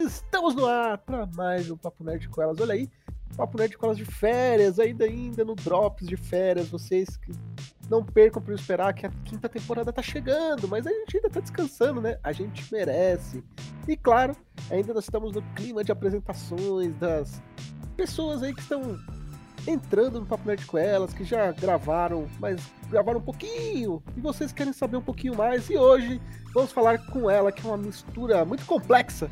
Estamos no ar para mais um Papo Nerd com elas. Olha aí, Papo Nerd com elas de férias, ainda ainda no Drops de férias. Vocês que não percam por esperar que a quinta temporada tá chegando, mas a gente ainda tá descansando, né? A gente merece. E claro, ainda nós estamos no clima de apresentações das pessoas aí que estão entrando no Papo Nerd com elas, que já gravaram, mas gravaram um pouquinho, e vocês querem saber um pouquinho mais, e hoje vamos falar com ela, que é uma mistura muito complexa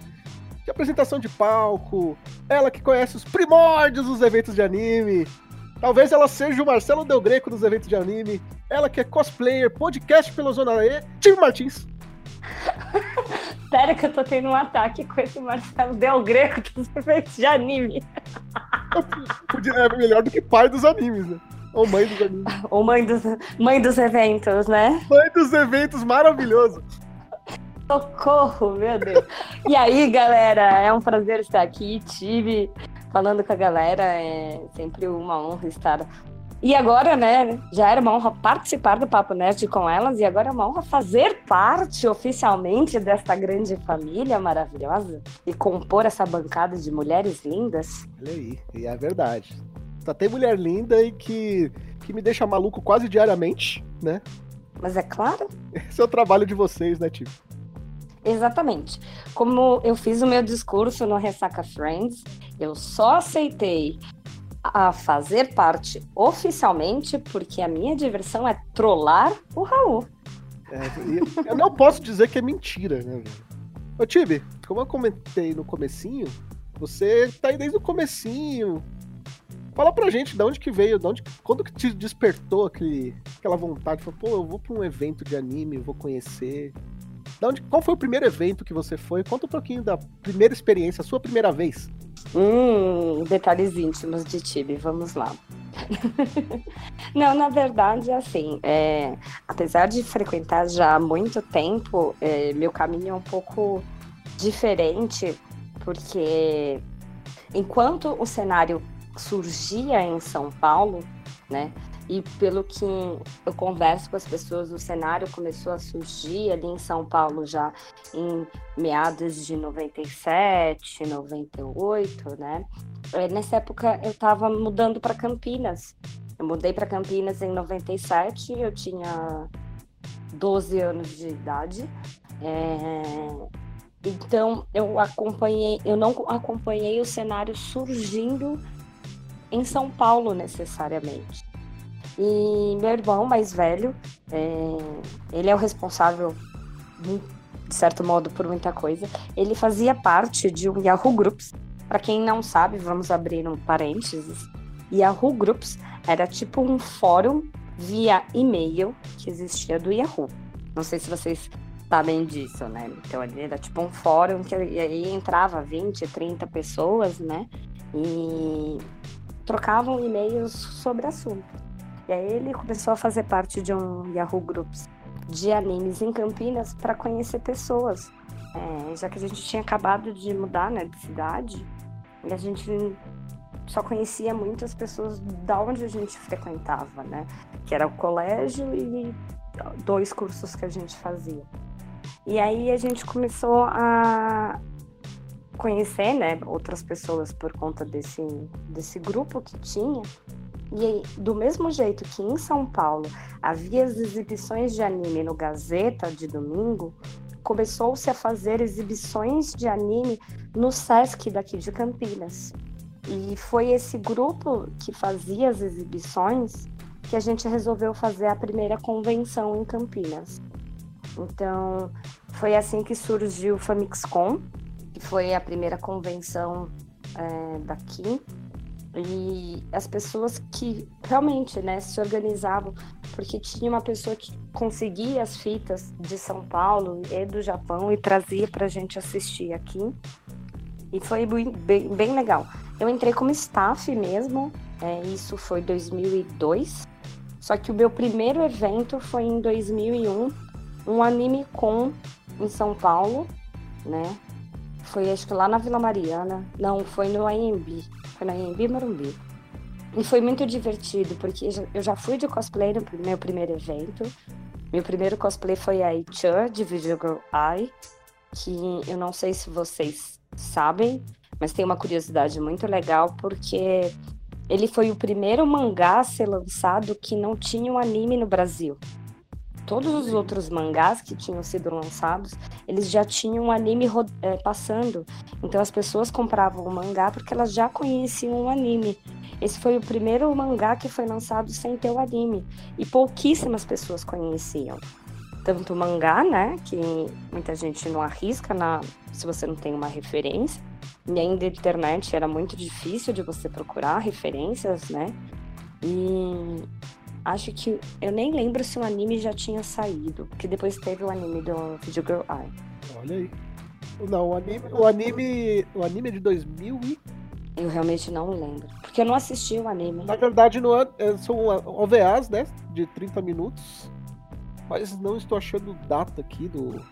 de apresentação de palco, ela que conhece os primórdios dos eventos de anime, talvez ela seja o Marcelo Del Greco dos eventos de anime, ela que é cosplayer, podcast pela Zona E, Tim Martins. Sério que eu tô tendo um ataque com esse Marcelo Del Greco dos eventos de anime. É melhor do que pai dos animes, né? Ou mãe dos animes. Ou mãe dos, mãe dos eventos, né? Mãe dos eventos, maravilhoso. Socorro, meu Deus. E aí, galera, é um prazer estar aqui. Tive falando com a galera, é sempre uma honra estar e agora, né, já era uma honra participar do Papo Nerd com elas, e agora é uma honra fazer parte oficialmente desta grande família maravilhosa e compor essa bancada de mulheres lindas. Olha aí, e é verdade. Só tem mulher linda e que, que me deixa maluco quase diariamente, né? Mas é claro. Esse é o trabalho de vocês, né, Tipo? Exatamente. Como eu fiz o meu discurso no Ressaca Friends, eu só aceitei a fazer parte oficialmente, porque a minha diversão é trollar o Raul. É, eu não posso dizer que é mentira, né? Ô, Tibi, como eu comentei no comecinho, você tá aí desde o comecinho. Fala pra gente de onde que veio, de onde, quando que te despertou aquele, aquela vontade, falou, pô, eu vou pra um evento de anime, vou conhecer. Da onde, qual foi o primeiro evento que você foi? Conta um pouquinho da primeira experiência, a sua primeira vez. Hum, detalhes íntimos de Tibi, vamos lá. Não, na verdade, assim, é, apesar de frequentar já há muito tempo, é, meu caminho é um pouco diferente, porque enquanto o cenário surgia em São Paulo, né, e pelo que eu converso com as pessoas, o cenário começou a surgir ali em São Paulo já em meados de 97, 98, né? É, nessa época eu estava mudando para Campinas. Eu mudei para Campinas em 97, eu tinha 12 anos de idade. É... Então eu acompanhei, eu não acompanhei o cenário surgindo em São Paulo necessariamente. E meu irmão mais velho, é, ele é o responsável, de certo modo, por muita coisa. Ele fazia parte de um Yahoo Groups. Para quem não sabe, vamos abrir um parênteses. Yahoo Groups era tipo um fórum via e-mail que existia do Yahoo. Não sei se vocês sabem disso, né? Então ele era tipo um fórum que aí entrava 20, 30 pessoas, né? E trocavam e-mails sobre assunto. E aí ele começou a fazer parte de um Yahoo Groups de animes em Campinas para conhecer pessoas. É, já que a gente tinha acabado de mudar né, de cidade, e a gente só conhecia muitas pessoas da onde a gente frequentava, né? Que era o colégio e dois cursos que a gente fazia. E aí a gente começou a conhecer, né, outras pessoas por conta desse, desse grupo que tinha. E do mesmo jeito que em São Paulo havia as exibições de anime no Gazeta de domingo, começou-se a fazer exibições de anime no Sesc daqui de Campinas. E foi esse grupo que fazia as exibições que a gente resolveu fazer a primeira convenção em Campinas. Então, foi assim que surgiu o FamixCon, que foi a primeira convenção é, daqui e as pessoas que realmente né, se organizavam, porque tinha uma pessoa que conseguia as fitas de São Paulo e do Japão e trazia para a gente assistir aqui. E foi bem, bem legal. Eu entrei como staff mesmo, é, isso foi 2002. Só que o meu primeiro evento foi em 2001, um anime com em São Paulo, né? Foi acho que lá na Vila Mariana. Não, foi no AMB. Foi no AMB Morumbi. E foi muito divertido, porque eu já fui de cosplay no meu primeiro evento. Meu primeiro cosplay foi a Chan, de Video Girl Eye. que eu não sei se vocês sabem, mas tem uma curiosidade muito legal porque ele foi o primeiro mangá a ser lançado que não tinha um anime no Brasil. Todos os outros mangás que tinham sido lançados, eles já tinham anime é, passando. Então as pessoas compravam o mangá porque elas já conheciam o anime. Esse foi o primeiro mangá que foi lançado sem ter o anime. E pouquíssimas pessoas conheciam. Tanto o mangá, né? Que muita gente não arrisca na, se você não tem uma referência. E ainda a internet era muito difícil de você procurar referências, né? E acho que eu nem lembro se o anime já tinha saído, porque depois teve o anime do Video Girl Eye. Olha aí. Não, o anime, o anime, o anime é de 2000 e eu realmente não lembro, porque eu não assisti o anime. Na verdade, é, é são OVAs, né, de 30 minutos. Mas não estou achando data aqui do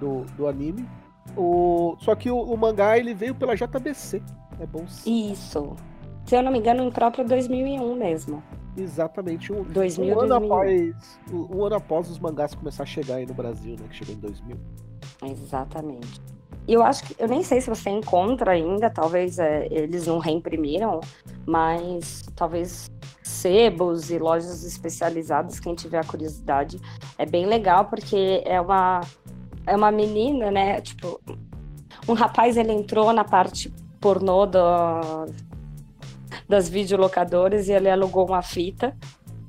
do, do anime. O, só que o, o mangá ele veio pela JBC. É bom sim. Isso. Se eu não me engano, em próprio 2001 mesmo. Exatamente. Um, 2000, um, ano após, um, ano após os mangás começar a chegar aí no Brasil, né? Que chegou em 2000. Exatamente. E eu acho que, eu nem sei se você encontra ainda, talvez é, eles não reimprimiram, mas talvez sebos e lojas especializadas, quem tiver a curiosidade, é bem legal porque é uma é uma menina, né? Tipo, um rapaz ele entrou na parte pornô do, das videolocadoras e ele alugou uma fita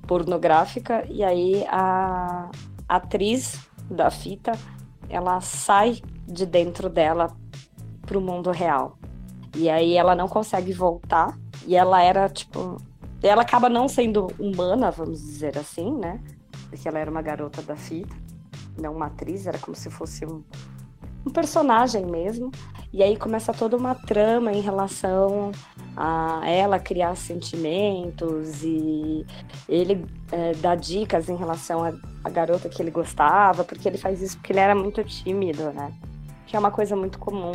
pornográfica e aí a atriz da fita ela sai de dentro dela pro mundo real. E aí ela não consegue voltar e ela era tipo, ela acaba não sendo humana, vamos dizer assim, né? Porque ela era uma garota da fita, não uma atriz, era como se fosse um, um personagem mesmo. E aí começa toda uma trama em relação a ela criar sentimentos e ele é, dicas em relação à garota que ele gostava, porque ele faz isso porque ele era muito tímido, né? Que é uma coisa muito comum.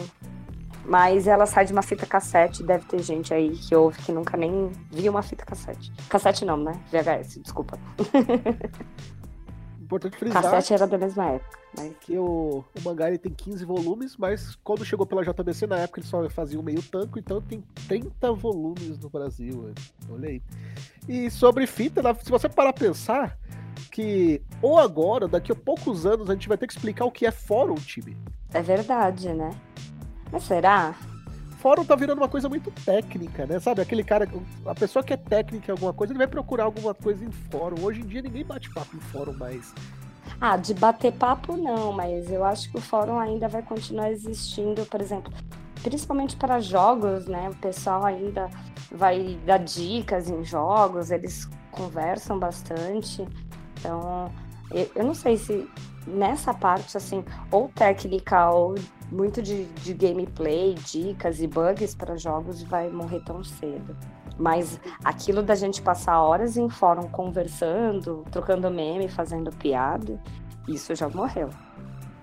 Mas ela sai de uma fita cassete, deve ter gente aí que ouve que nunca nem viu uma fita cassete. Cassete não, né? VHS, desculpa. Importante frisar. Cassete era da mesma época. Né? Que o, o mangá ele tem 15 volumes, mas quando chegou pela JBC na época ele só fazia um meio tanco, então tem 30 volumes no Brasil. Olha aí. E sobre fita, se você parar a pensar que ou agora, daqui a poucos anos, a gente vai ter que explicar o que é fórum, time. É verdade, né? Mas será? Fórum tá virando uma coisa muito técnica, né? Sabe, aquele cara, a pessoa que é técnica em alguma coisa, ele vai procurar alguma coisa em fórum. Hoje em dia ninguém bate papo em fórum mais. Ah, de bater papo não, mas eu acho que o fórum ainda vai continuar existindo, por exemplo, principalmente para jogos, né? O pessoal ainda vai dar dicas em jogos, eles conversam bastante. Então, eu, eu não sei se nessa parte, assim, ou técnica ou muito de, de gameplay, dicas e bugs para jogos vai morrer tão cedo. Mas aquilo da gente passar horas em fórum conversando, trocando meme, fazendo piada, isso já morreu.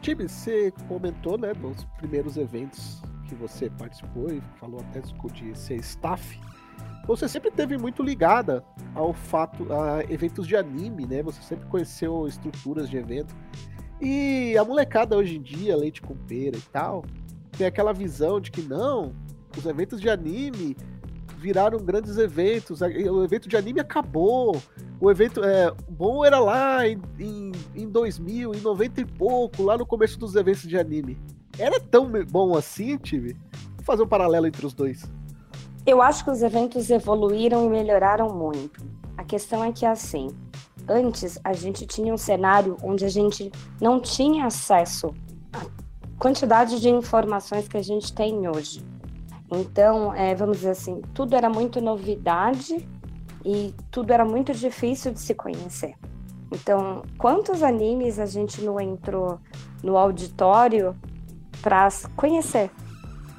Time, você comentou, né, dos primeiros eventos que você participou e falou até de ser staff. Você sempre teve muito ligada ao fato, a eventos de anime, né? Você sempre conheceu estruturas de evento. E a molecada hoje em dia, leite com pera e tal, tem aquela visão de que não, os eventos de anime viraram grandes eventos, o evento de anime acabou, o evento é, bom era lá em, em, em 2000, em 90 e pouco, lá no começo dos eventos de anime. Era tão bom assim, time? Vou fazer um paralelo entre os dois. Eu acho que os eventos evoluíram e melhoraram muito. A questão é que, assim, antes a gente tinha um cenário onde a gente não tinha acesso à quantidade de informações que a gente tem hoje. Então, é, vamos dizer assim, tudo era muito novidade e tudo era muito difícil de se conhecer. Então, quantos animes a gente não entrou no auditório para conhecer?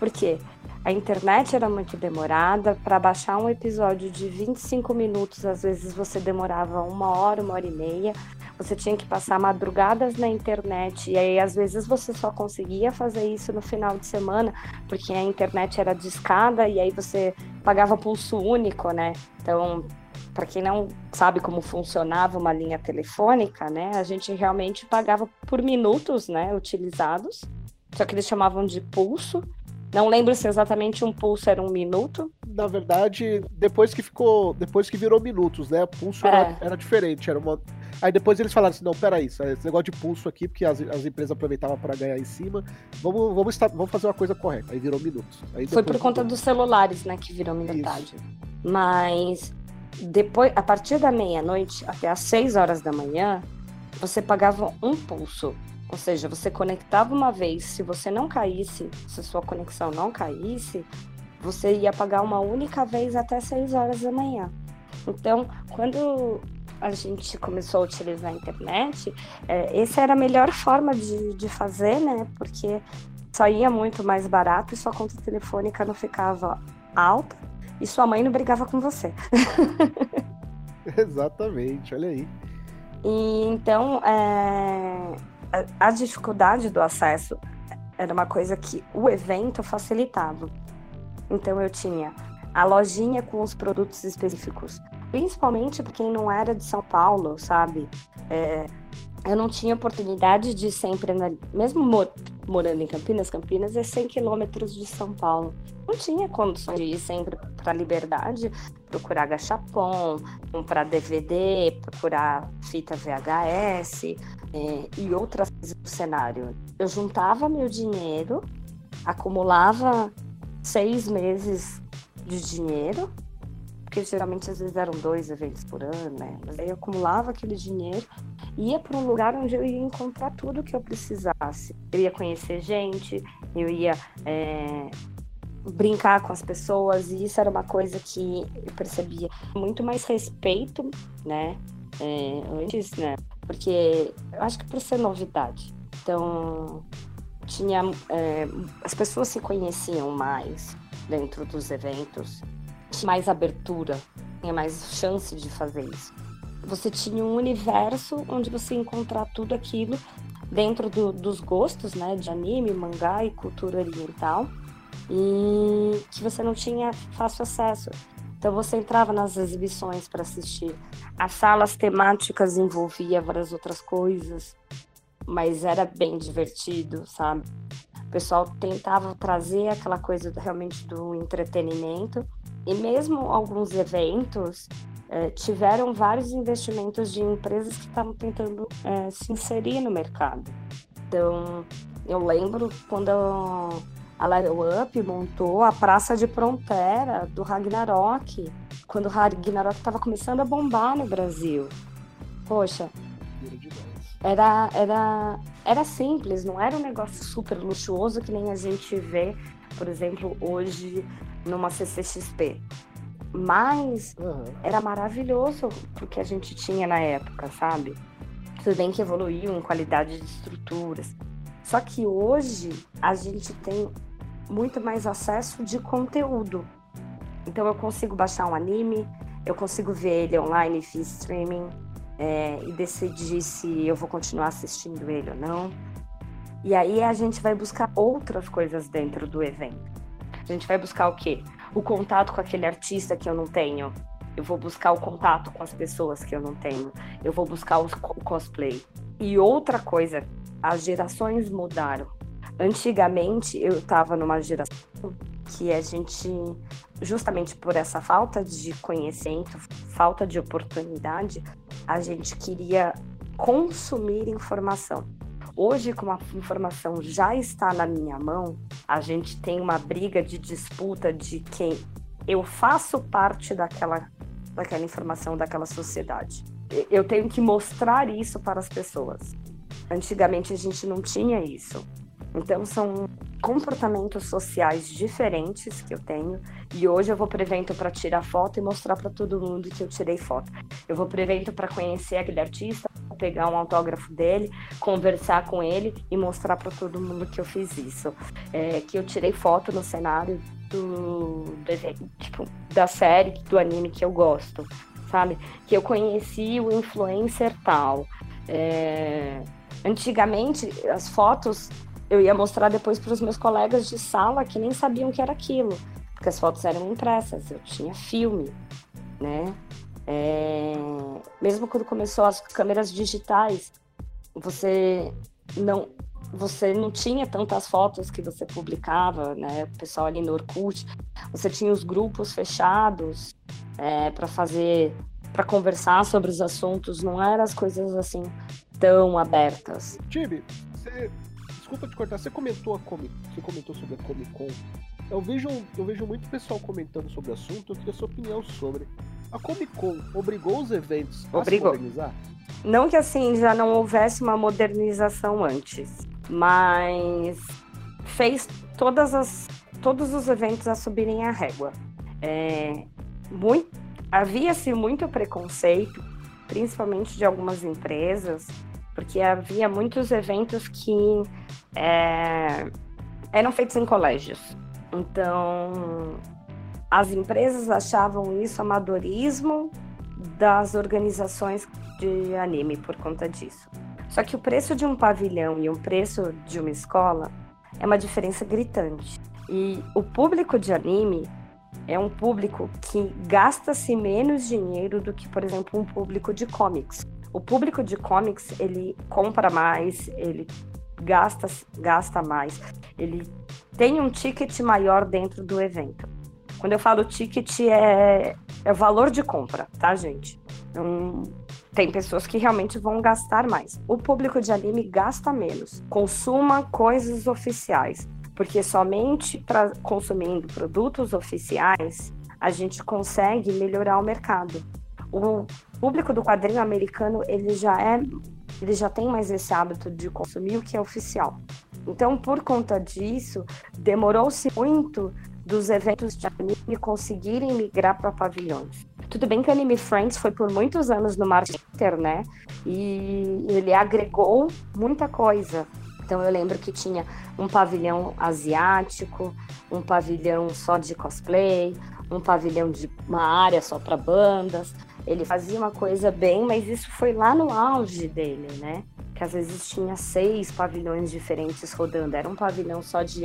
Por quê? A internet era muito demorada. Para baixar um episódio de 25 minutos, às vezes você demorava uma hora, uma hora e meia. Você tinha que passar madrugadas na internet. E aí, às vezes, você só conseguia fazer isso no final de semana, porque a internet era discada e aí você pagava pulso único, né? Então, para quem não sabe como funcionava uma linha telefônica, né, a gente realmente pagava por minutos, né, utilizados só que eles chamavam de pulso. Não lembro se exatamente um pulso era um minuto. Na verdade, depois que ficou. Depois que virou minutos, né? Pulso é. era, era, diferente. Era uma. Aí depois eles falaram assim: não, peraí, esse negócio de pulso aqui, porque as, as empresas aproveitavam para ganhar em cima. Vamos, vamos, estar, vamos fazer uma coisa correta. Aí virou minutos. Aí Foi por conta dos celulares, né, que virou minutagem. Mas depois, a partir da meia-noite até às seis horas da manhã, você pagava um pulso. Ou seja, você conectava uma vez, se você não caísse, se sua conexão não caísse, você ia pagar uma única vez até 6 horas da manhã. Então, quando a gente começou a utilizar a internet, é, essa era a melhor forma de, de fazer, né? Porque saía muito mais barato e sua conta telefônica não ficava alta e sua mãe não brigava com você. Exatamente, olha aí. E então, é, a dificuldade do acesso era uma coisa que o evento facilitava. Então eu tinha a lojinha com os produtos específicos, principalmente para quem não era de São Paulo, sabe? É, eu não tinha oportunidade de sempre, mesmo morando em Campinas, Campinas é 100 quilômetros de São Paulo. Não tinha condições de ir sempre para Liberdade, procurar gachapon, comprar DVD, procurar fita VHS é, e outras coisas do cenário. Eu juntava meu dinheiro, acumulava seis meses de dinheiro, porque geralmente às vezes eram dois eventos por ano, né? Mas aí eu acumulava aquele dinheiro ia para um lugar onde eu ia encontrar tudo que eu precisasse. Eu ia conhecer gente, eu ia é, brincar com as pessoas, e isso era uma coisa que eu percebia muito mais respeito, né? É, antes, né? Porque eu acho que por ser novidade. Então, tinha. É, as pessoas se conheciam mais dentro dos eventos, mais abertura, tinha mais chance de fazer isso você tinha um universo onde você encontrar tudo aquilo dentro do, dos gostos, né, de anime, mangá e cultura oriental, e que você não tinha fácil acesso. Então você entrava nas exibições para assistir. As salas temáticas envolvia várias outras coisas, mas era bem divertido, sabe? O pessoal tentava trazer aquela coisa realmente do entretenimento. E mesmo alguns eventos é, tiveram vários investimentos de empresas que estavam tentando é, se inserir no mercado. Então, eu lembro quando a Level Up montou a Praça de Fronteira do Ragnarok, quando o Ragnarok estava começando a bombar no Brasil. Poxa, era, era, era simples, não era um negócio super luxuoso que nem a gente vê, por exemplo, hoje numa CCXP. Mas uhum. era maravilhoso o que a gente tinha na época, sabe? Tudo bem que evoluiu em qualidade de estruturas. Só que hoje a gente tem muito mais acesso de conteúdo. Então eu consigo baixar um anime, eu consigo ver ele online via streaming é, e decidir se eu vou continuar assistindo ele ou não. E aí a gente vai buscar outras coisas dentro do evento. A gente vai buscar o quê? o contato com aquele artista que eu não tenho. Eu vou buscar o contato com as pessoas que eu não tenho. Eu vou buscar o cosplay. E outra coisa, as gerações mudaram. Antigamente eu estava numa geração que a gente, justamente por essa falta de conhecimento, falta de oportunidade, a gente queria consumir informação. Hoje, como a informação já está na minha mão, a gente tem uma briga de disputa de quem eu faço parte daquela, daquela informação, daquela sociedade. Eu tenho que mostrar isso para as pessoas. Antigamente a gente não tinha isso. Então são comportamentos sociais diferentes que eu tenho e hoje eu vou para evento para tirar foto e mostrar para todo mundo que eu tirei foto. Eu vou para evento para conhecer aquele artista, pegar um autógrafo dele, conversar com ele e mostrar para todo mundo que eu fiz isso. É, que eu tirei foto no cenário do, do tipo, da série, do anime que eu gosto, sabe? Que eu conheci o influencer tal. É, antigamente, as fotos eu ia mostrar depois para os meus colegas de sala que nem sabiam que era aquilo, porque as fotos eram impressas, eu tinha filme, né? É... Mesmo quando começou as câmeras digitais, você não você não tinha tantas fotos que você publicava, né? O pessoal ali no Orkut, você tinha os grupos fechados é, para fazer, para conversar sobre os assuntos, não eram as coisas assim tão abertas. Tibi, você, desculpa te cortar, você comentou a Comic, você comentou sobre a Comic Con. Eu vejo, eu vejo muito pessoal comentando sobre o assunto, eu queria a sua opinião sobre. A Comic Con obrigou os eventos obrigou. a se modernizar? Não que assim já não houvesse uma modernização antes, mas fez todas as, todos os eventos a subirem a régua. É, havia-se muito preconceito, principalmente de algumas empresas, porque havia muitos eventos que é, eram feitos em colégios. Então, as empresas achavam isso amadorismo das organizações de anime por conta disso. Só que o preço de um pavilhão e o preço de uma escola é uma diferença gritante. E o público de anime é um público que gasta-se menos dinheiro do que, por exemplo, um público de comics. O público de comics, ele compra mais, ele gasta, gasta mais, ele tem um ticket maior dentro do evento. Quando eu falo ticket, é, é valor de compra, tá, gente? Um, tem pessoas que realmente vão gastar mais. O público de anime gasta menos. Consuma coisas oficiais, porque somente para consumindo produtos oficiais a gente consegue melhorar o mercado. O público do quadrinho americano ele já é, ele já tem mais esse hábito de consumir o que é oficial. Então, por conta disso, demorou-se muito dos eventos de anime conseguirem migrar para pavilhões. Tudo bem que Anime Friends foi por muitos anos no Marketer, né? E ele agregou muita coisa. Então eu lembro que tinha um pavilhão asiático, um pavilhão só de cosplay, um pavilhão de uma área só para bandas. Ele fazia uma coisa bem, mas isso foi lá no auge dele, né? Que às vezes tinha seis pavilhões diferentes rodando. Era um pavilhão só de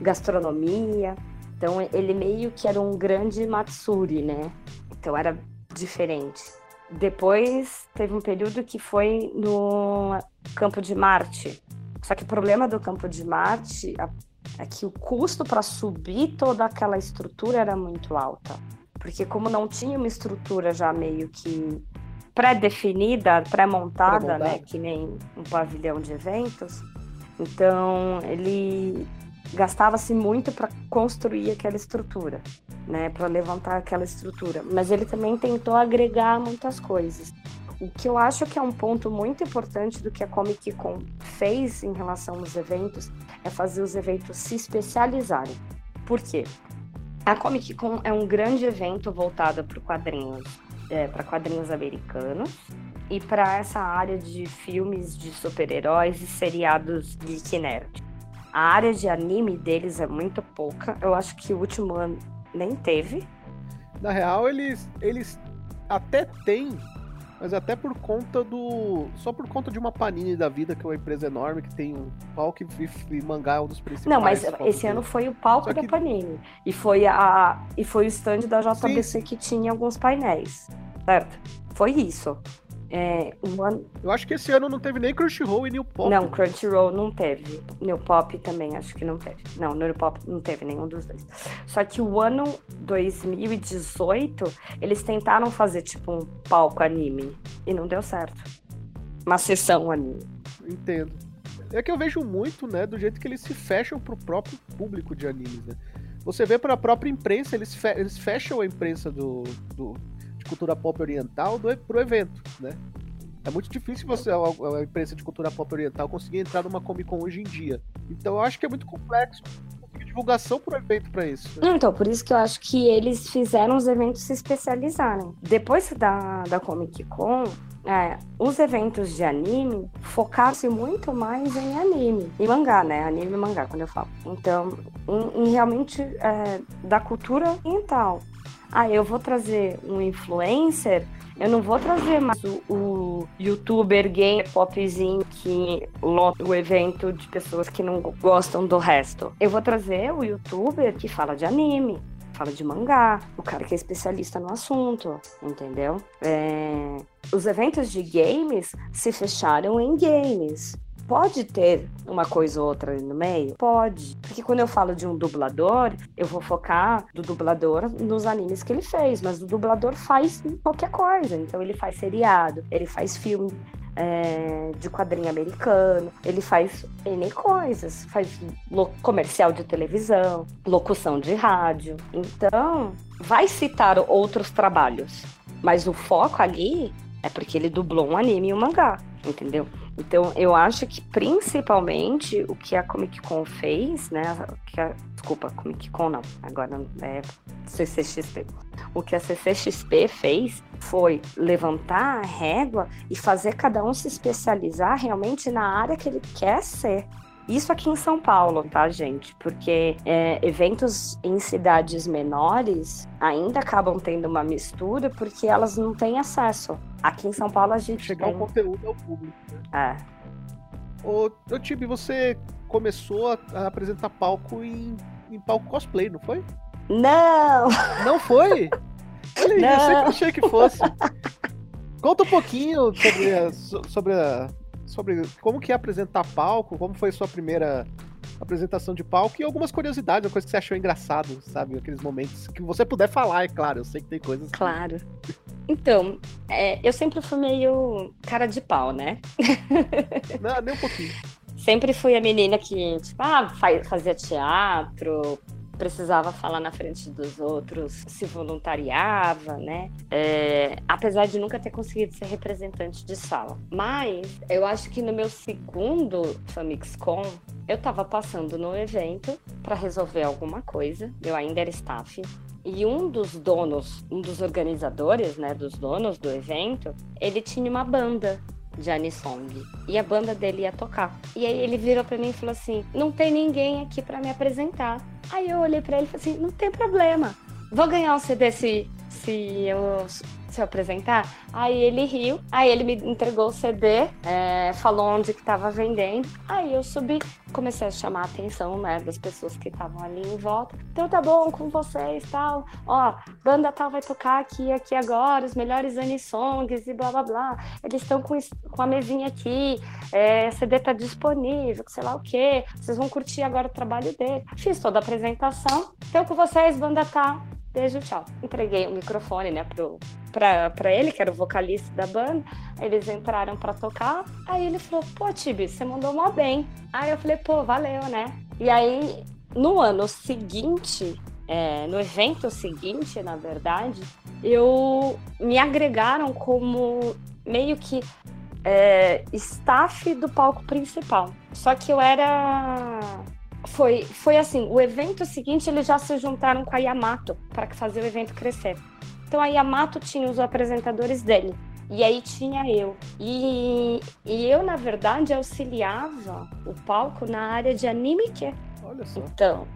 gastronomia. Então ele meio que era um grande Matsuri, né? Então era diferente. Depois teve um período que foi no Campo de Marte. Só que o problema do Campo de Marte é que o custo para subir toda aquela estrutura era muito alta. Porque como não tinha uma estrutura já meio que pré-definida, pré-montada, né, que nem um pavilhão de eventos, então ele gastava-se muito para construir aquela estrutura, né, para levantar aquela estrutura. Mas ele também tentou agregar muitas coisas. O que eu acho que é um ponto muito importante do que a Comic Con fez em relação aos eventos é fazer os eventos se especializarem. Por quê? A Comic Con é um grande evento voltado para quadrinhos, é, para quadrinhos americanos e para essa área de filmes de super-heróis e seriados geek nerd. A área de anime deles é muito pouca. Eu acho que o último ano nem teve. Na real, eles, eles até têm, mas até por conta do. Só por conta de uma Panini da vida, que é uma empresa enorme, que tem um palco e, mangá é um dos principais. Não, mas esse ano foi o palco da Panini. E foi, a, e foi o stand da JBC Sim. que tinha alguns painéis. Certo? Foi isso. É, ano... Eu acho que esse ano não teve nem Crunchyroll e New Pop. Não, Crunchyroll não teve. New Pop também acho que não teve. Não, New Pop não teve nenhum dos dois. Só que o ano 2018, eles tentaram fazer tipo um palco anime e não deu certo. Uma sessão anime. Entendo. É que eu vejo muito, né, do jeito que eles se fecham pro próprio público de animes, né? Você vê para a própria imprensa, eles, fe eles fecham a imprensa do, do cultura pop oriental do, pro evento, né? É muito difícil você, a, a imprensa de cultura pop oriental, conseguir entrar numa Comic Con hoje em dia. Então eu acho que é muito complexo divulgação pro evento para isso. Né? Então, por isso que eu acho que eles fizeram os eventos se especializarem. Depois da, da Comic Con, é, os eventos de anime focaram-se muito mais em anime e mangá, né? Anime e mangá, quando eu falo. Então, em, em realmente é, da cultura oriental ah, eu vou trazer um influencer, eu não vou trazer mais o, o youtuber gay popzinho que lota o evento de pessoas que não gostam do resto. Eu vou trazer o youtuber que fala de anime, fala de mangá, o cara que é especialista no assunto, entendeu? É... Os eventos de games se fecharam em games. Pode ter uma coisa ou outra ali no meio? Pode. Porque quando eu falo de um dublador, eu vou focar do dublador nos animes que ele fez, mas o dublador faz qualquer coisa. Então ele faz seriado, ele faz filme é, de quadrinho americano, ele faz N coisas, faz comercial de televisão, locução de rádio. Então, vai citar outros trabalhos, mas o foco ali é porque ele dublou um anime e um mangá, entendeu? Então, eu acho que principalmente o que a Comic Con fez, né? Que a, desculpa, Comic Con não, agora é CCXP. O que a CCXP fez foi levantar a régua e fazer cada um se especializar realmente na área que ele quer ser. Isso aqui em São Paulo, tá, gente? Porque é, eventos em cidades menores ainda acabam tendo uma mistura porque elas não têm acesso. Aqui em São Paulo a gente Chegar tem... o conteúdo ao público. Né? É. Ô, ô Tibi, você começou a, a apresentar palco em, em palco cosplay, não foi? Não! Não foi? Olha aí, eu Não. sempre achei que fosse. Conta um pouquinho sobre, a- so- sobre, a- sobre como que é apresentar palco, como foi a sua primeira apresentação de palco e algumas curiosidades, uma coisa que você achou engraçado, sabe? Aqueles momentos que você puder falar, é claro. Eu sei que tem coisas. que- Claro. Então, é, eu sempre fui meio cara de pau, né? Não, nem um pouquinho. Sempre fui a menina que, tipo, ah, fa- fazia teatro, precisava falar na frente dos outros, se voluntariava, né? É, apesar de nunca ter conseguido ser representante de sala. Mas eu acho que no meu segundo FamixCon, eu tava passando no evento para resolver alguma coisa. Eu ainda era staff. E um dos donos, um dos organizadores, né, dos donos do evento, ele tinha uma banda de Anisong. E a banda dele ia tocar. E aí ele virou pra mim e falou assim: "Não tem ninguém aqui pra me apresentar". Aí eu olhei pra ele e falei assim: "Não tem problema. Vou ganhar um CD se se eu se apresentar". Aí ele riu. Aí ele me entregou o CD, é, falou onde que tava vendendo. Aí eu subi, comecei a chamar a atenção, né, das pessoas que estavam ali em volta. Então tá bom com vocês, tal. Ó, banda tal vai tocar aqui aqui agora, os melhores anisongs e blá blá blá. Eles estão com, com a mesinha aqui, é, CD tá disponível, sei lá o quê. Vocês vão curtir agora o trabalho dele. Fiz toda a apresentação. Então com vocês, banda tá. Beijo, tchau. Entreguei o microfone, né, pro, pra, pra ele, que era o vocalista da banda. Eles entraram pra tocar. Aí ele falou, pô, Tibi, você mandou mó bem. Aí eu falei, pô, valeu, né? E aí, no ano seguinte, é, no evento seguinte, na verdade, eu me agregaram como meio que é, staff do palco principal. Só que eu era. Foi, foi assim, o evento seguinte eles já se juntaram com a Yamato para fazer o evento crescer. Então a Yamato tinha os apresentadores dele. E aí tinha eu. E, e eu, na verdade, auxiliava o palco na área de anime que Olha só. então,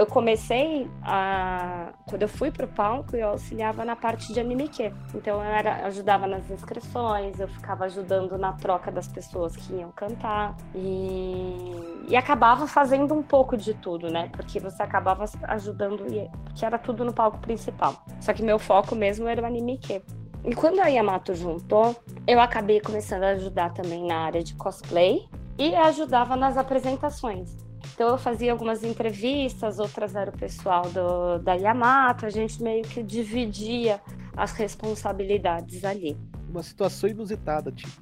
eu comecei a. Quando eu fui pro palco, eu auxiliava na parte de anime que. Então, eu era, ajudava nas inscrições, eu ficava ajudando na troca das pessoas que iam cantar. E, e acabava fazendo um pouco de tudo, né? Porque você acabava ajudando, e- que era tudo no palco principal. Só que meu foco mesmo era o anime que. E quando a Yamato juntou, eu acabei começando a ajudar também na área de cosplay e ajudava nas apresentações. Então eu fazia algumas entrevistas, outras era o pessoal do, da Yamato, a gente meio que dividia as responsabilidades ali. Uma situação inusitada, tipo.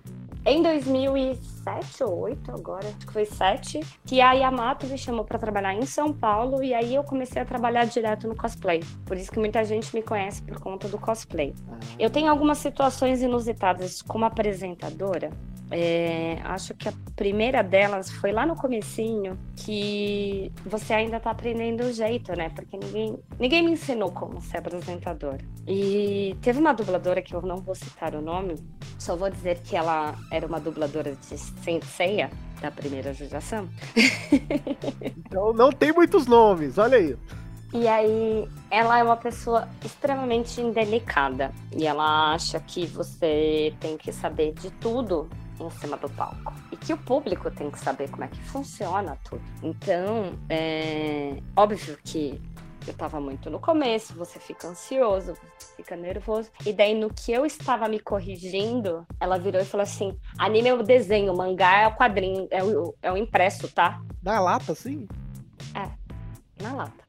Em 2007 ou 2008, agora, acho que foi 7, que a Yamato me chamou para trabalhar em São Paulo e aí eu comecei a trabalhar direto no cosplay. Por isso que muita gente me conhece por conta do cosplay. Eu tenho algumas situações inusitadas como apresentadora. É, acho que a primeira delas foi lá no comecinho, que você ainda tá aprendendo o jeito, né? Porque ninguém, ninguém me ensinou como ser apresentadora. E teve uma dubladora que eu não vou citar o nome, só vou dizer que ela era uma dubladora de Senseiya, da primeira judiação. Então não tem muitos nomes, olha aí. E aí, ela é uma pessoa extremamente indelicada. E ela acha que você tem que saber de tudo em cima do palco. E que o público tem que saber como é que funciona tudo. Então, é óbvio que eu tava muito no começo, você fica ansioso, você fica nervoso. E daí, no que eu estava me corrigindo, ela virou e falou assim: anime é o desenho, mangá é o quadrinho, é o, é o impresso, tá? Na lata, sim? É, na lata.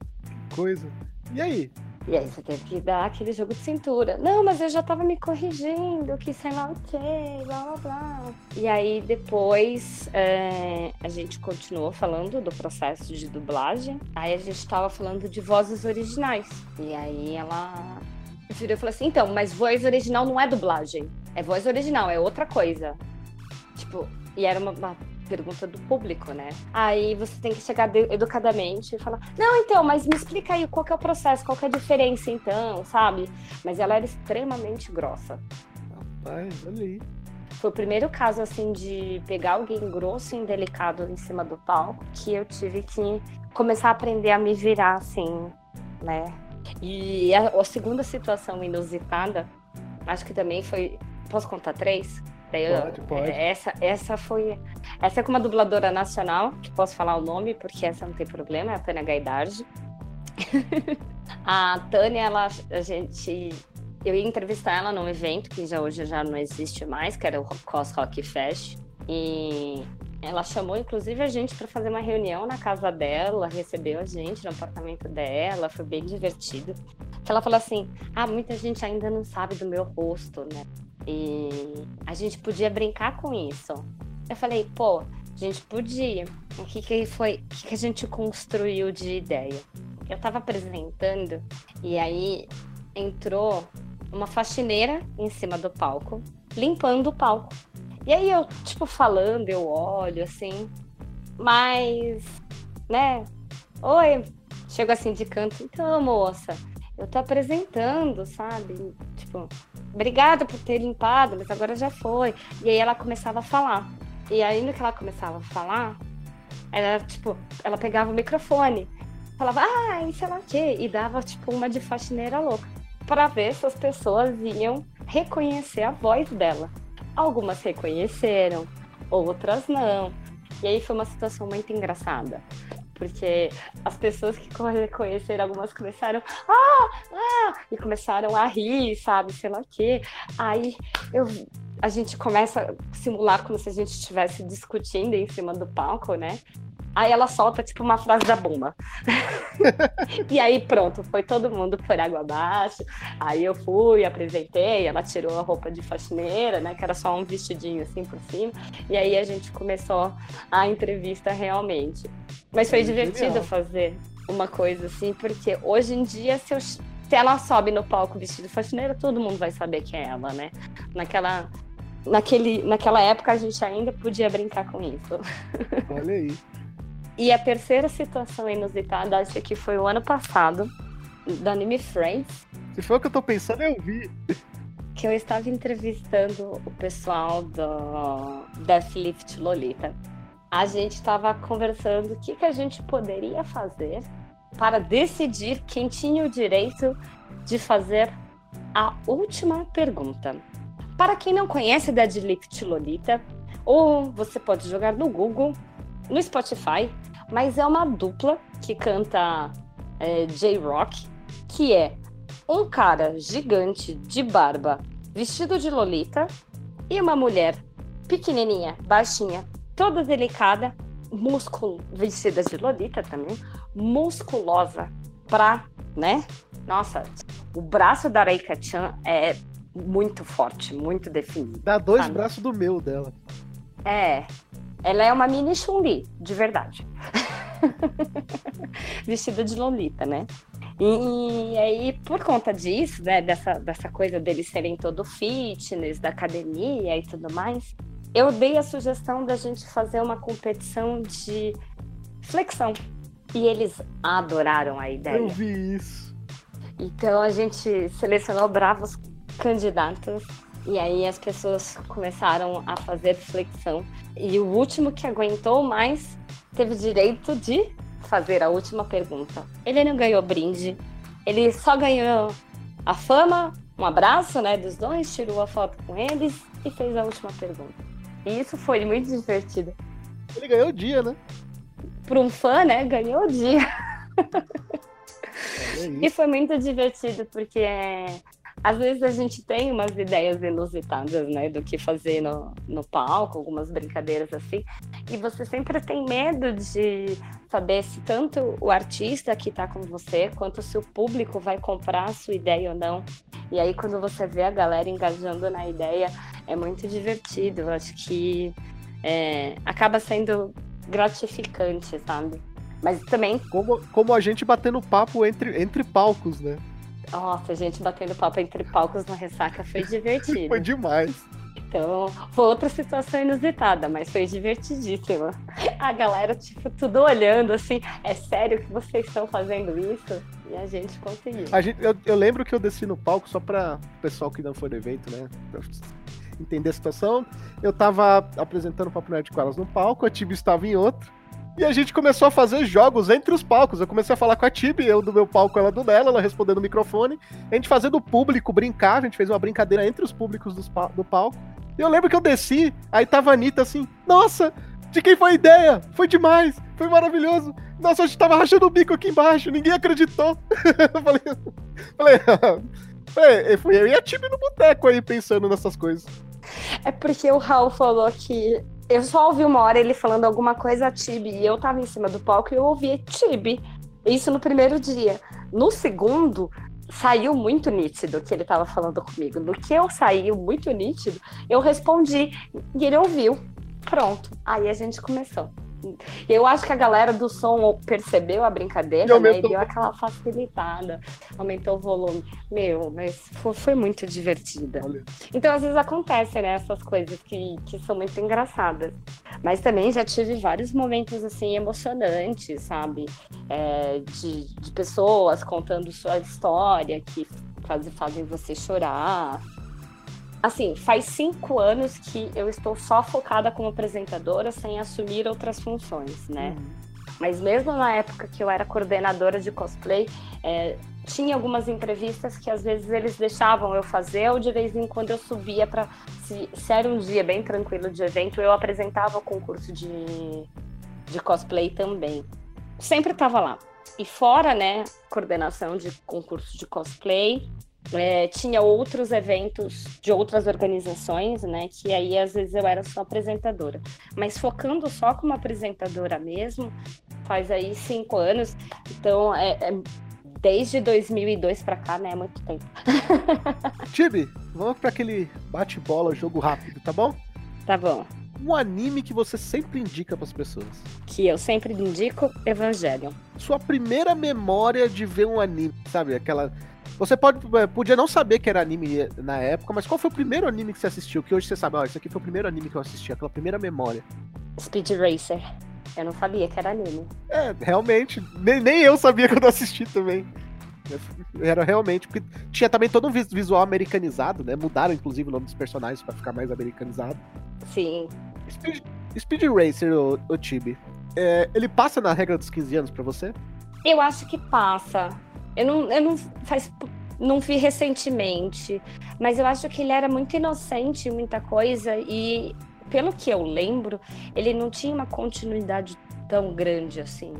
Que coisa. E aí? E aí você teve que dar aquele jogo de cintura. Não, mas eu já tava me corrigindo, que sei lá o quê, blá blá blá. E aí depois é, a gente continuou falando do processo de dublagem. Aí a gente tava falando de vozes originais. E aí ela virou e falou assim: então, mas voz original não é dublagem. É voz original, é outra coisa. Tipo, e era uma, uma pergunta do público, né? Aí você tem que chegar educadamente e falar: Não, então, mas me explica aí qual é o processo, qual é a diferença, então, sabe? Mas ela era extremamente grossa. Rapaz, olha aí. Foi o primeiro caso, assim, de pegar alguém grosso e indelicado em cima do palco que eu tive que começar a aprender a me virar, assim, né? E a, a segunda situação inusitada, acho que também foi. Posso contar três? Pode, pode. Essa, essa foi. Essa é com uma dubladora nacional, que posso falar o nome, porque essa não tem problema, é a Tânia Gaidardi. a Tânia, ela, a gente. Eu ia entrevistar ela num evento que já hoje já não existe mais, que era o Cos Rock Fest. E ela chamou, inclusive, a gente para fazer uma reunião na casa dela, recebeu a gente no apartamento dela, foi bem divertido. Ela falou assim: Ah, muita gente ainda não sabe do meu rosto, né? E a gente podia brincar com isso. Eu falei, pô, a gente podia. O que, que foi? O que, que a gente construiu de ideia? Eu estava apresentando e aí entrou uma faxineira em cima do palco, limpando o palco. E aí eu, tipo, falando, eu olho assim, mas, né? Oi, chego assim de canto, então, moça, eu tô apresentando, sabe? Tipo, obrigada por ter limpado, mas agora já foi. E aí ela começava a falar. E aí no que ela começava a falar, ela, tipo, ela pegava o microfone, falava, ai, sei lá o quê, e dava, tipo, uma de faxineira louca, para ver se as pessoas iam reconhecer a voz dela. Algumas reconheceram, outras não. E aí foi uma situação muito engraçada porque as pessoas que conheceram algumas começaram ah, ah, e começaram a rir, sabe, sei lá o quê. Aí eu a gente começa a simular como se a gente estivesse discutindo em cima do palco, né? Aí ela solta, tipo, uma frase da bomba. e aí, pronto, foi todo mundo por água abaixo. Aí eu fui, apresentei, ela tirou a roupa de faxineira, né? Que era só um vestidinho assim por cima. E aí a gente começou a entrevista realmente. Mas foi é divertido fazer uma coisa assim, porque hoje em dia, se, eu, se ela sobe no palco vestido de faxineira, todo mundo vai saber que é ela, né? Naquela naquele, naquela época a gente ainda podia brincar com isso. Olha aí. E a terceira situação inusitada, acho que foi o ano passado, do Anime Friends. Se for o que eu tô pensando, eu vi. Que eu estava entrevistando o pessoal do Deathlift Lolita. A gente estava conversando o que, que a gente poderia fazer para decidir quem tinha o direito de fazer a última pergunta. Para quem não conhece Deadlift Lolita, ou você pode jogar no Google, no Spotify, mas é uma dupla que canta é, J-Rock, que é um cara gigante de barba, vestido de lolita, e uma mulher pequenininha, baixinha, toda delicada, músculo, vestida de lolita também, musculosa, pra, né? Nossa, o braço da Reika Chan é muito forte, muito definido. Dá dois sabe? braços do meu dela. É, ela é uma mini Chun-Li, de verdade. Vestida de Lolita, né? E, e, aí, por conta disso, né, dessa, dessa coisa deles serem todo fitness, da academia e tudo mais, eu dei a sugestão da gente fazer uma competição de flexão. E eles adoraram a ideia. Eu vi isso. Então a gente selecionou bravos candidatos e aí as pessoas começaram a fazer flexão. E o último que aguentou mais teve direito de fazer a última pergunta. Ele não ganhou brinde, ele só ganhou a fama, um abraço, né, dos dois, tirou a foto com eles e fez a última pergunta. E isso foi muito divertido. Ele ganhou o dia, né? Para um fã, né, ganhou o dia. e foi muito divertido, porque é, às vezes a gente tem umas ideias inusitadas, né, do que fazer no, no palco, algumas brincadeiras assim, e você sempre tem medo de saber se tanto o artista que está com você, quanto se o público vai comprar a sua ideia ou não. E aí, quando você vê a galera engajando na ideia, é muito divertido. Eu acho que é, acaba sendo gratificante, sabe? Mas também. Como, como a gente batendo papo entre, entre palcos, né? Nossa, a gente batendo papo entre palcos na ressaca foi divertido. foi demais. Então, foi outra situação inusitada, mas foi divertidíssima. A galera, tipo, tudo olhando assim, é sério que vocês estão fazendo isso? E a gente conseguiu. A gente, eu, eu lembro que eu desci no palco só para o pessoal que não foi do evento, né? Entender a situação. Eu tava apresentando o Papo Nerd com elas no palco, a Tibi estava em outro. E a gente começou a fazer jogos entre os palcos. Eu comecei a falar com a Tibi, eu do meu palco, ela do dela, ela respondendo o microfone. A gente fazendo o público brincar, a gente fez uma brincadeira entre os públicos do palco. E eu lembro que eu desci, aí tava a Anitta assim, nossa, de quem foi a ideia? Foi demais, foi maravilhoso. Nossa, a gente tava rachando o bico aqui embaixo, ninguém acreditou. eu falei, falei, falei, foi eu e a Tibi no boteco aí pensando nessas coisas. É porque o Raul falou que eu só ouvi uma hora ele falando alguma coisa a Tibi e eu tava em cima do palco e eu ouvi Tibi. Isso no primeiro dia. No segundo, saiu muito nítido que ele estava falando comigo. No que eu saiu muito nítido, eu respondi e ele ouviu. Pronto. Aí a gente começou. Eu acho que a galera do som percebeu a brincadeira, e né? E deu aquela facilitada, aumentou o volume. Meu, mas foi, foi muito divertida. Valeu. Então, às vezes acontecem, né? Essas coisas que, que são muito engraçadas. Mas também já tive vários momentos, assim, emocionantes, sabe? É, de, de pessoas contando sua história, que faz, fazem você chorar assim, faz cinco anos que eu estou só focada como apresentadora sem assumir outras funções, né? Uhum. Mas mesmo na época que eu era coordenadora de cosplay, é, tinha algumas entrevistas que às vezes eles deixavam eu fazer, ou de vez em quando eu subia para. Se, se, era um dia bem tranquilo de evento, eu apresentava o concurso de, de cosplay também. Sempre estava lá. E fora, né, coordenação de concurso de cosplay, é, tinha outros eventos de outras organizações, né? Que aí às vezes eu era só apresentadora. Mas focando só como apresentadora mesmo, faz aí cinco anos. Então, é, é desde 2002 para cá, né? É muito tempo. Tibi, vamos para aquele bate-bola, jogo rápido, tá bom? Tá bom. Um anime que você sempre indica para as pessoas. Que eu sempre indico, Evangelion. Sua primeira memória de ver um anime, sabe? Aquela você pode, eh, podia não saber que era anime na época, mas qual foi o primeiro anime que você assistiu? Que hoje você sabe, ó, esse aqui foi o primeiro anime que eu assisti, aquela primeira memória. Speed Racer. Eu não sabia que era anime. É, realmente. Nem, nem eu sabia quando eu assisti também. Era realmente, porque tinha também todo um visual americanizado, né? Mudaram, inclusive, o nome dos personagens para ficar mais americanizado. Sim. Speed, Speed Racer, o, o Tibi, é, ele passa na regra dos 15 anos para você? Eu acho que passa. Eu não, eu não faz, não vi recentemente, mas eu acho que ele era muito inocente em muita coisa e pelo que eu lembro, ele não tinha uma continuidade tão grande assim.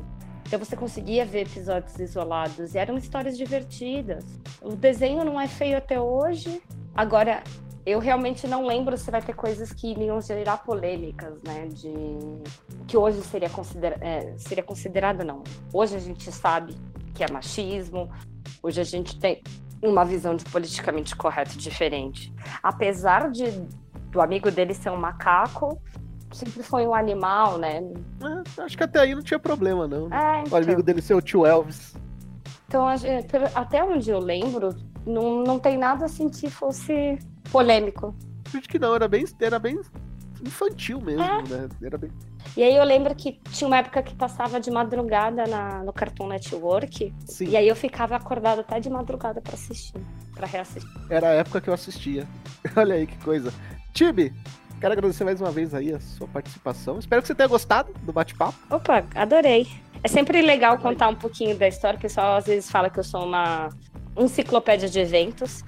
Então você conseguia ver episódios isolados e eram histórias divertidas. O desenho não é feio até hoje. Agora, eu realmente não lembro se vai ter coisas que iriam gerar polêmicas, né? De que hoje seria, considera... É, seria considerado não. Hoje a gente sabe que é machismo. Hoje a gente tem uma visão de politicamente correto diferente. Apesar de do amigo dele ser um macaco, sempre foi um animal, né? É, acho que até aí não tinha problema, não. É, então... O amigo dele ser o tio Elvis. Então, até onde eu lembro, não, não tem nada assim que fosse polêmico. Acho que não, era bem, era bem infantil mesmo, é. né? Era bem... E aí eu lembro que tinha uma época que passava de madrugada na, no Cartoon Network. Sim. E aí eu ficava acordada até de madrugada para assistir, para reassistir. Era a época que eu assistia. Olha aí que coisa. Tibi, quero agradecer mais uma vez aí a sua participação. Espero que você tenha gostado do bate-papo. Opa, adorei. É sempre legal contar um pouquinho da história. O pessoal às vezes fala que eu sou uma enciclopédia de eventos.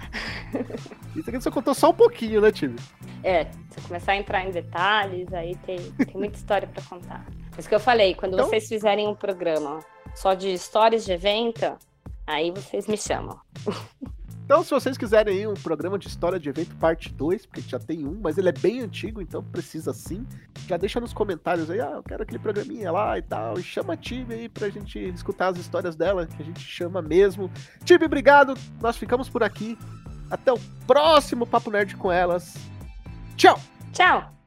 Isso aqui você contou só um pouquinho, né, Tibi? É, se começar a entrar em detalhes, aí tem, tem muita história para contar. Isso que eu falei, quando então... vocês fizerem um programa só de histórias de evento, Aí vocês me chamam. Então, se vocês quiserem um programa de história de evento parte 2, porque já tem um, mas ele é bem antigo, então precisa sim, já deixa nos comentários aí, ah, eu quero aquele programinha lá e tal, e chama a Tibi aí pra gente escutar as histórias dela, que a gente chama mesmo. Tibi, obrigado, nós ficamos por aqui. Até o próximo Papo Nerd com elas. Tchau! Tchau!